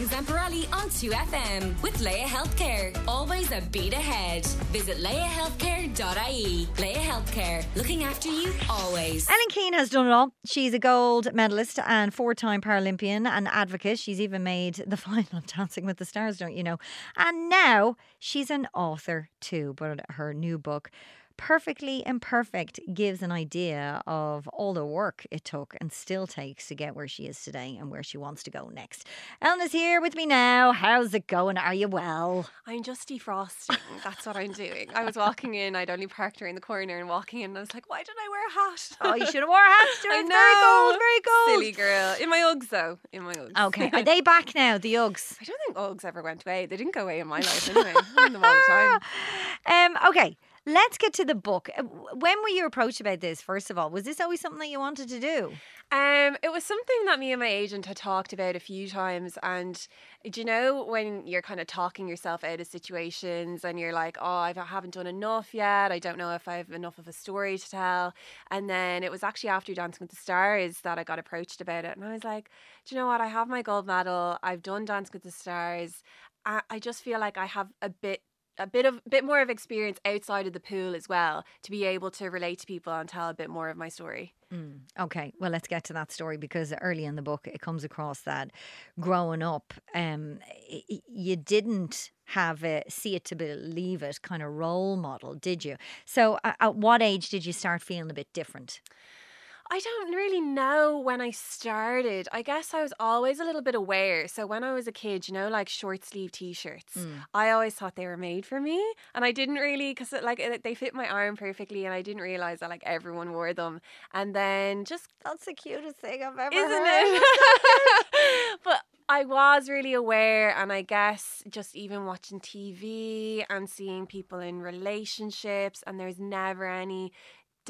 and Zamparelli on 2FM with Laya Healthcare. Always a beat ahead. Visit layahealthcare.ie. Laya Healthcare, looking after you always. Ellen Keane has done it all. She's a gold medalist and four time Paralympian and advocate. She's even made the final of Dancing with the Stars, don't you know? And now she's an author too, but her new book. Perfectly Imperfect gives an idea of all the work it took and still takes to get where she is today and where she wants to go next. Ellen is here with me now. How's it going? Are you well? I'm just defrosting. That's what I'm doing. I was walking in, I'd only parked around the corner and walking in, and I was like, why didn't I wear a hat? Oh, you should have wore a hat. Stuart. It's. Very cold, very cold. Silly girl. In my Uggs, though. In my Uggs. Okay, are they back now, the Uggs? I don't think Uggs ever went away. They didn't go away in my life anyway. I'm in them all the time. Um, okay, let's get to the book. Uh, When were you approached about this, first of all? Was this always something that you wanted to do? Um, it was something that me and my agent had talked about a few times, and do you know when you're kind of talking yourself out of situations, and you're like, "Oh, I haven't done enough yet. I don't know if I have enough of a story to tell." And then it was actually after Dancing with the Stars that I got approached about it, and I was like, "Do you know what? I have my gold medal. I've done Dancing with the Stars. I, I just feel like I have a bit." A bit of bit more of experience outside of the pool as well to be able to relate to people and tell a bit more of my story. Okay, well, let's get to that story because early in the book it comes across that growing up, um, you didn't have a see it to believe it kind of role model, did you? So, at what age did you start feeling a bit different? I don't really know when I started. I guess I was always a little bit aware. So when I was a kid, you know, like short sleeve t-shirts, mm. I always thought they were made for me, and I didn't really because like it- they fit my arm perfectly, and I didn't realize that like everyone wore them. And then just That's the cutest thing I've ever isn't heard. it? but I was really aware, and I guess just even watching TV and seeing people in relationships, and there's never any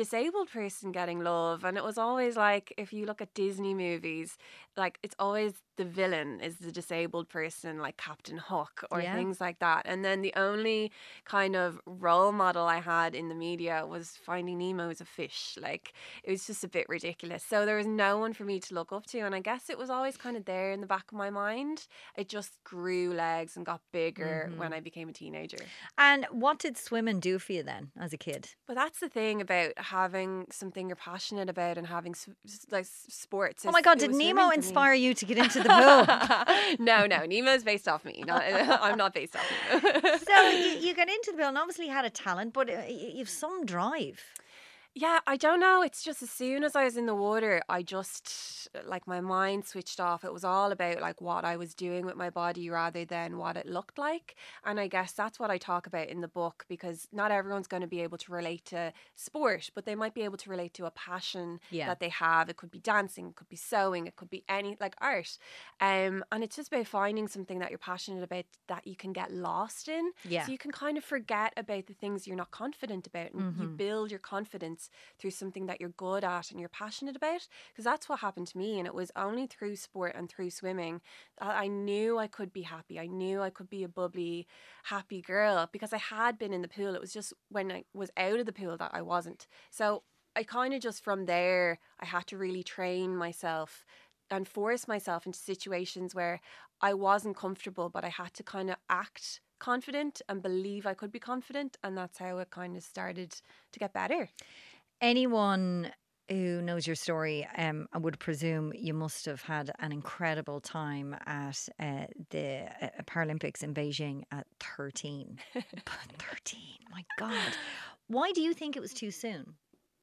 disabled person getting love. And it was always like, if you look at Disney movies, like it's always the villain is the disabled person, like Captain Hook or Yeah. things like that. And then the only kind of role model I had in the media was Finding Nemo as a fish. Like it was just a bit ridiculous. So there was no one for me to look up to. And I guess it was always kind of there in the back of my mind. It just grew legs and got bigger when mm-hmm. I became a teenager. And what did swimming do for you then as a kid? But that's the thing about having something you're passionate about and having like sports. Oh my God, did Nemo me. Inspire you to get into the pool? no, no, Nemo's based off me. Not, I'm not based off Nemo. so you, you got into the pool and obviously had a talent, but uh, you've some drive. Yeah, I don't know. It's just as soon as I was in the water, I just like my mind switched off. It was all about like what I was doing with my body rather than what it looked like. And I guess that's what I talk about in the book because not everyone's going to be able to relate to sport, but they might be able to relate to a passion Yeah. that they have. It could be dancing, it could be sewing, it could be any like art. Um, and it's just about finding something that you're passionate about that you can get lost in. Yeah. So you can kind of forget about the things you're not confident about and you build your confidence through something that you're good at and you're passionate about. Because that's what happened to me. And it was only through sport and through swimming that I knew I could be happy. I knew I could be a bubbly, happy girl because I had been in the pool. It was just when I was out of the pool that I wasn't. So I kind of just from there, I had to really train myself and force myself into situations where I wasn't comfortable, but I had to kind of act confident and believe I could be confident. And that's how it kind of started to get better. Anyone who knows your story, um, I would presume you must have had an incredible time at uh, the uh, Paralympics in Beijing at 13. 13, my God. Why do you think it was too soon?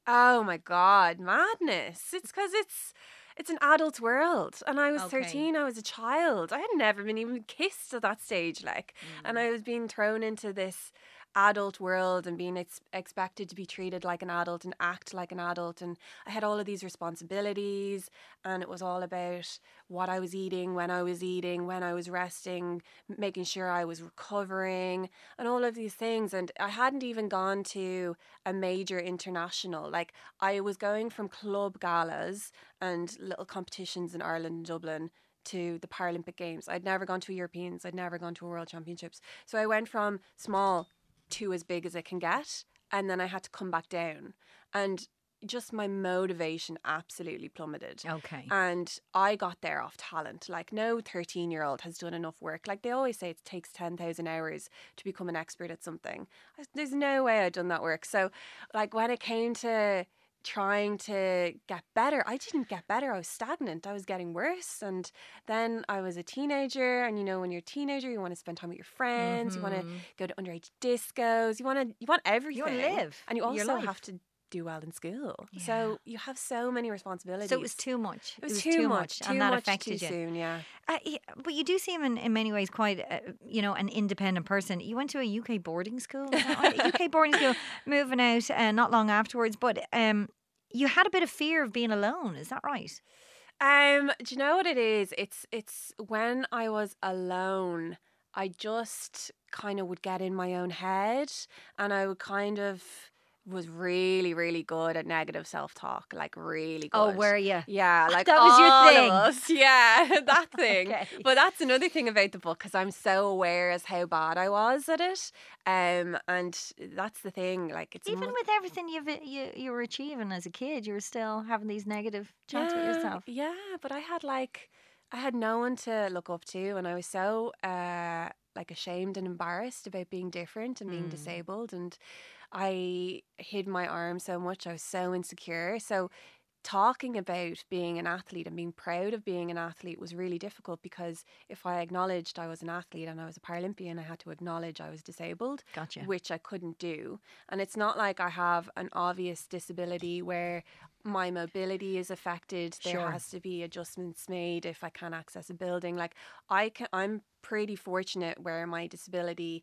Oh my God, madness. It's because it's. It's an adult world, and I was Okay. thirteen. I was a child. I had never been even kissed at that stage, like, Mm. and I was being thrown into this adult world and being ex- expected to be treated like an adult and act like an adult and I had all of these responsibilities and it was all about what I was eating when I was eating when I was resting making sure I was recovering and all of these things and I hadn't even gone to a major international like I was going from club galas and little competitions in Ireland and Dublin to the Paralympic Games. I'd never gone to Europeans, I'd never gone to a World Championships. So I went from small to as big as it can get, and then I had to come back down. And just my motivation absolutely plummeted. Okay. And I got there off talent. Like, no 13 year old has done enough work. Like, they always say it takes 10,000 hours to become an expert at something. There's no way I'd done that work. So, like, when it came to trying to get better, I didn't get better. I was stagnant. I was getting worse. And then I was a teenager. And, you know, when you're a teenager, you want to spend time with your friends. Mm-hmm. You want to go to underage discos. You want to, you want everything. You want to live. And you also have to do well in school. Yeah. So you have so many responsibilities. So it was too much. It was, it was too, too, much, too and that much affected too you. soon. Yeah. Uh, but you do seem in, in many ways quite, uh, you know, an independent person. You went to a UK boarding school, UK boarding school, moving out uh, not long afterwards. But um, you had a bit of fear of being alone. Is that right? Um, do you know what it is? It's it's when I was alone. I just kind of would get in my own head and I would kind of was really, really good at negative self talk, like really oh, good. Oh, were you? Yeah, like that was your thing. Us. Yeah, that thing. okay. But that's another thing about the book because I'm so aware as how bad I was at it. Um, and that's the thing. Like it's even with everything you've you you were achieving as a kid, you were still having these negative chats yeah, with yourself. Yeah, but I had like I had no one to look up to, and I was so uh like ashamed and embarrassed about being different and being mm. disabled and I hid my arm so much. I was so insecure. So talking about being an athlete and being proud of being an athlete was really difficult because if I acknowledged I was an athlete and I was a Paralympian, I had to acknowledge I was disabled, gotcha. which I couldn't do. And it's not like I have an obvious disability where my mobility is affected. There sure. has to be adjustments made if I can't access a building. Like I can, I'm pretty fortunate where my disability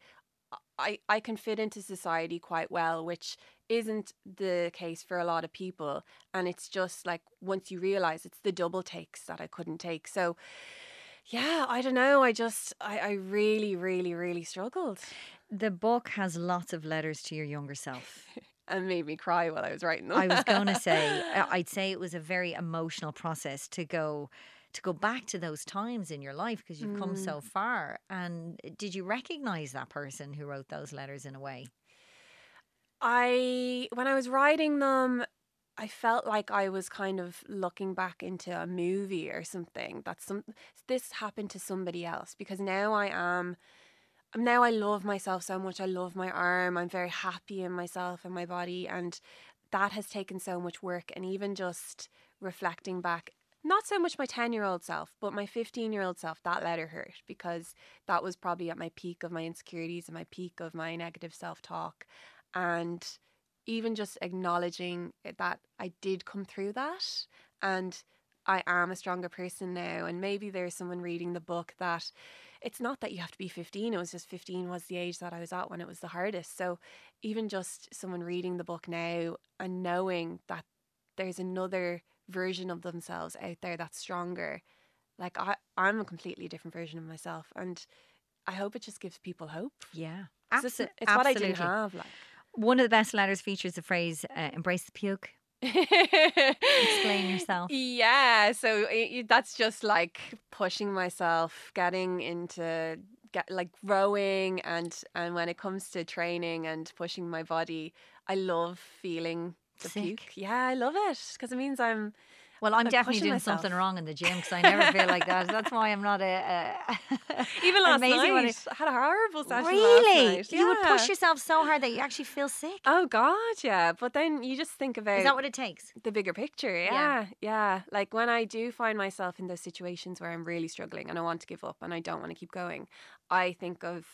I, I can fit into society quite well, which isn't the case for a lot of people. And it's just like once you realize it's the double takes that I couldn't take. So, yeah, I don't know. I just, I, I really, really, really struggled. The book has lots of letters to your younger self. and made me cry while I was writing them. I was going to say, I'd say it was a very emotional process to go to go back to those times in your life because you've mm. come so far. And did you recognize that person who wrote those letters in a way? I, when I was writing them, I felt like I was kind of looking back into a movie or something. That's some this happened to somebody else because now I am now I love myself so much. I love my arm. I'm very happy in myself and my body and that has taken so much work and even just reflecting back not so much my 10 year old self, but my 15 year old self, that letter hurt because that was probably at my peak of my insecurities and my peak of my negative self talk. And even just acknowledging that I did come through that and I am a stronger person now. And maybe there's someone reading the book that it's not that you have to be 15, it was just 15 was the age that I was at when it was the hardest. So even just someone reading the book now and knowing that there's another version of themselves out there that's stronger. Like I, I'm a completely different version of myself, and I hope it just gives people hope. Yeah, Abso- it's, it's what I didn't have. Like one of the best letters features the phrase uh, "embrace the puke." Explain yourself. Yeah, so it, that's just like pushing myself, getting into get like growing, and and when it comes to training and pushing my body, I love feeling the Sick. puke. Yeah, I love it because it means I'm. Well, I'm definitely doing myself. something wrong in the gym because I never feel like that. That's why I'm not a. a Even last night, I had a horrible session. Really, night. you would push yourself so hard that you actually feel sick. Oh God, yeah. But then you just think about Is that what it takes? the bigger picture. Yeah. Yeah, yeah. Like when I do find myself in those situations where I'm really struggling and I want to give up and I don't want to keep going, I think of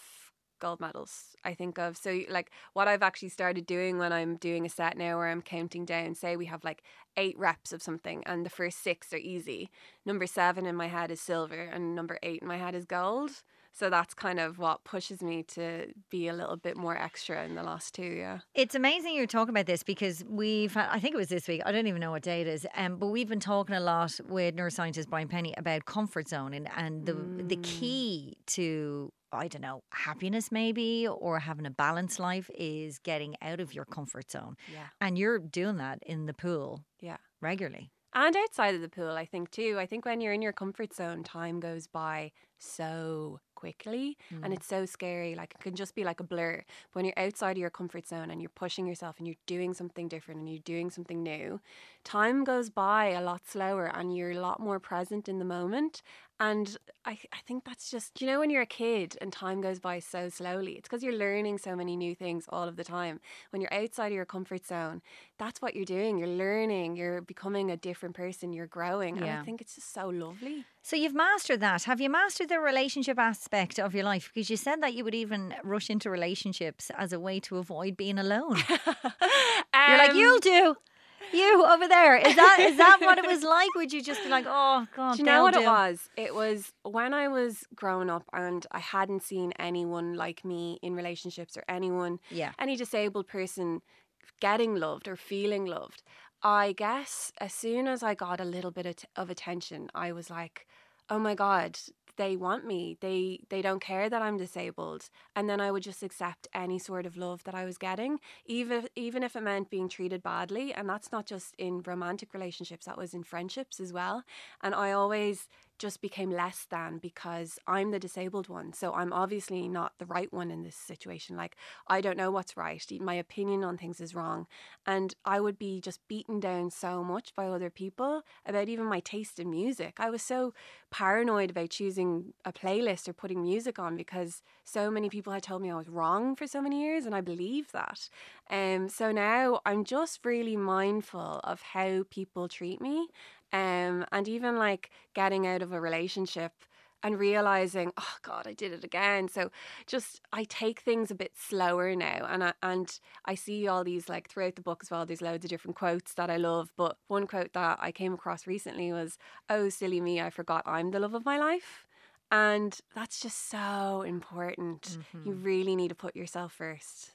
gold medals. I think of so like what I've actually started doing when I'm doing a set now where I'm counting down, say we have like eight reps of something and the first six are easy. Number seven in my head is silver and number eight in my head is gold. So that's kind of what pushes me to be a little bit more extra in the last two, yeah. It's amazing you're talking about this because we've, had, I think it was this week, I don't even know what day it is, um, but we've been talking a lot with neuroscientist Brian Penny about comfort zone and, and the, the Mm. key to, I don't know, happiness maybe or having a balanced life is getting out of your comfort zone. Yeah. And you're doing that in the pool Yeah. regularly. And outside of the pool, I think too. I think when you're in your comfort zone, time goes by so quickly and mm. it's so scary. Like it can just be like a blur. But when you're outside of your comfort zone and you're pushing yourself and you're doing something different and you're doing something new, time goes by a lot slower and you're a lot more present in the moment. And I, I think that's just, you know, when you're a kid and time goes by so slowly, it's because you're learning so many new things all of the time. When you're outside of your comfort zone, that's what you're doing. You're learning, you're becoming a different person, you're growing. And Yeah. I think it's just so lovely. So you've mastered that. Have you mastered the relationship aspect of your life? Because you said that you would even rush into relationships as a way to avoid being alone. You're like, Um, you'll do. You over there. Is that is that what it was like? Would you just be like, oh god, Do you know what it was? It was when I was growing up and I hadn't seen anyone like me in relationships or anyone, Yeah. any disabled person getting loved or feeling loved. I guess as soon as I got a little bit of, t- of attention, I was like, oh my God, they want me. They they don't care that I'm disabled. And then I would just accept any sort of love that I was getting, even even if it meant being treated badly. And that's not just in romantic relationships, that was in friendships as well. And I always just became less than because I'm the disabled one. So I'm obviously not the right one in this situation. Like, I don't know what's right. My opinion on things is wrong. And I would be just beaten down so much by other people about even my taste in music. I was so paranoid about choosing a playlist or putting music on because so many people had told me I was wrong for so many years and I believe that. Um, so now I'm just really mindful of how people treat me um, and even like getting out of a relationship and realizing, oh God, I did it again. So just I take things a bit slower now, and I and I see all these like throughout the book as well. There's loads of different quotes that I love, but one quote that I came across recently was, "Oh silly me, I forgot I'm the love of my life." And that's just so important. You really need to put yourself first.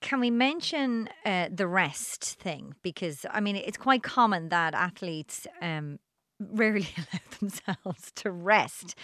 Can we mention uh, the rest thing? Because I mean, it's quite common that athletes um, rarely allow themselves to rest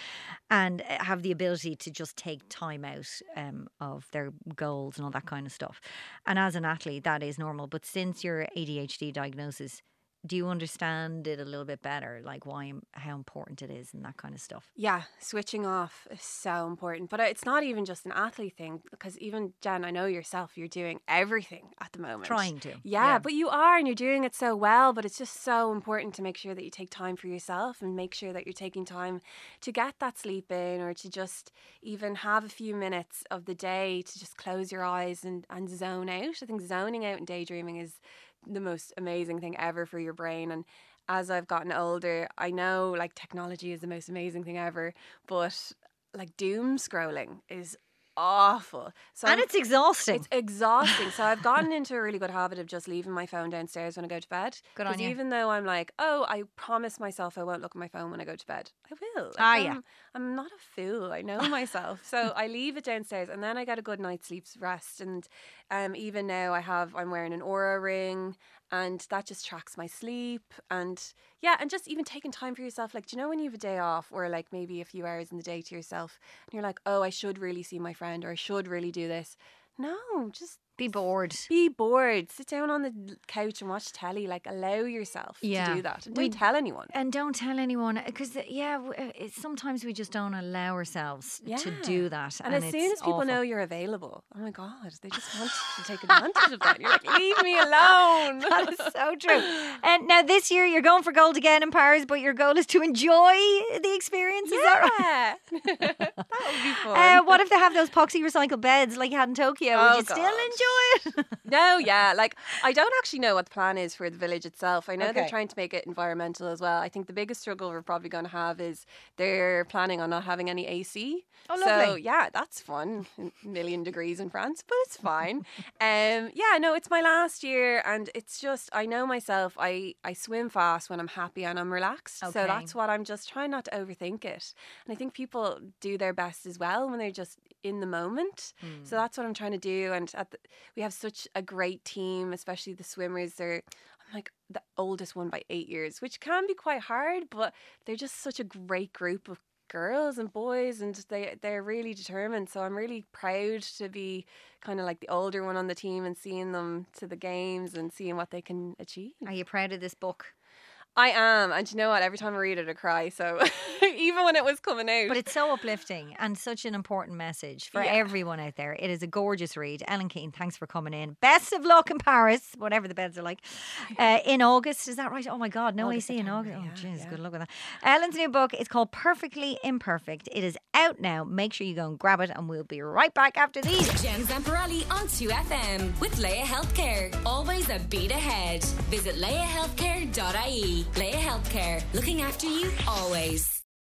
and uh, have the ability to just take time out um, of their goals and all that kind of stuff. And as an athlete, that is normal. But since your ADHD diagnosis, do you understand it a little bit better, like why, how important it is, and that kind of stuff? Yeah, switching off is so important. But uh, it's not even just an athlete thing because even Jen, I know yourself, you're doing everything at the moment. Trying to, Yeah, yeah. but you are and you're doing it so well. But it's just so important to make sure that you take time for yourself and make sure that you're taking time to get that sleep in or to just even have a few minutes of the day to just close your eyes and, and zone out. I think zoning out and daydreaming is the most amazing thing ever for your brain. And as I've gotten older, I know like technology is the most amazing thing ever, but like doom scrolling is awful. So and I'm- it's exhausting. it's exhausting. so I've gotten into a really good habit of just leaving my phone downstairs when I go to bed. Good on you. Even though I'm like, oh, I promise myself I won't look at my phone when I go to bed. I will. Like, Ah, yeah. I'm, I'm not a fool. I know myself. so I leave it downstairs and then I get a good night's sleep's rest. And um, even now I have, I'm wearing an Oura ring and that just tracks my sleep. And yeah, and just even taking time for yourself. Like, do you know when you have a day off or like maybe a few hours in the day to yourself and you're like, oh, I should really see my friend or I should really do this. No, just Be bored. be bored. Sit down on the couch and watch telly. Like, allow yourself Yeah. to do that. And don't tell anyone. And don't tell anyone because yeah, uh, it's, sometimes we just don't allow ourselves to do that. And, as it's soon as people awful. know you're available, oh my God, they just want to take advantage of that. You're like, leave me alone. that is so true. And now this year you're going for gold again in Paris, but your goal is to enjoy the experience. Is that right? yeah. that would be fun. Uh, what if they have those poxy recycled beds like you had in Tokyo? Would Oh, you still God. Enjoy it? No, yeah. Like, I don't actually know what the plan is for the village itself. I know they're trying to make it environmental as well. I think the biggest struggle we're probably going to have is they're planning on not having any AC. Oh, no. So, yeah, that's fun. A million degrees in France, but it's fine. um, yeah, no, it's my last year, and it's just, I know myself, I, I swim fast when I'm happy and I'm relaxed. Okay. So that's what I'm just trying not to overthink it. And I think people do their best as well when they're just in the moment. Hmm. So that's what I'm trying to do. And at the, we have such a great team, especially the swimmers. They're I'm like the oldest one by eight years, which can be quite hard, but they're just such a great group of girls and boys and they they're really determined so i'm really proud to be kind of like the older one on the team and seeing them to the games and seeing what they can achieve Are you proud of this book? I am, and you know what? Every time I read it, I cry. So even when it was coming out, But it's so uplifting and such an important message for Yeah. everyone out there. It is a gorgeous read. Ellen Keane, thanks for coming in. Best of luck in Paris, whatever the beds are like. Uh, in August, is that right? Oh my God, no August, AC in September, August. Oh, jeez, yeah. good luck with that. Ellen's new book is called Perfectly Imperfect. It is out now. Make sure you go and grab it, and we'll be right back after these. Jen Zamparelli on 2FM with Laya Healthcare. Always a beat ahead. Visit layahealthcare.ie. Laya Healthcare, looking after you always.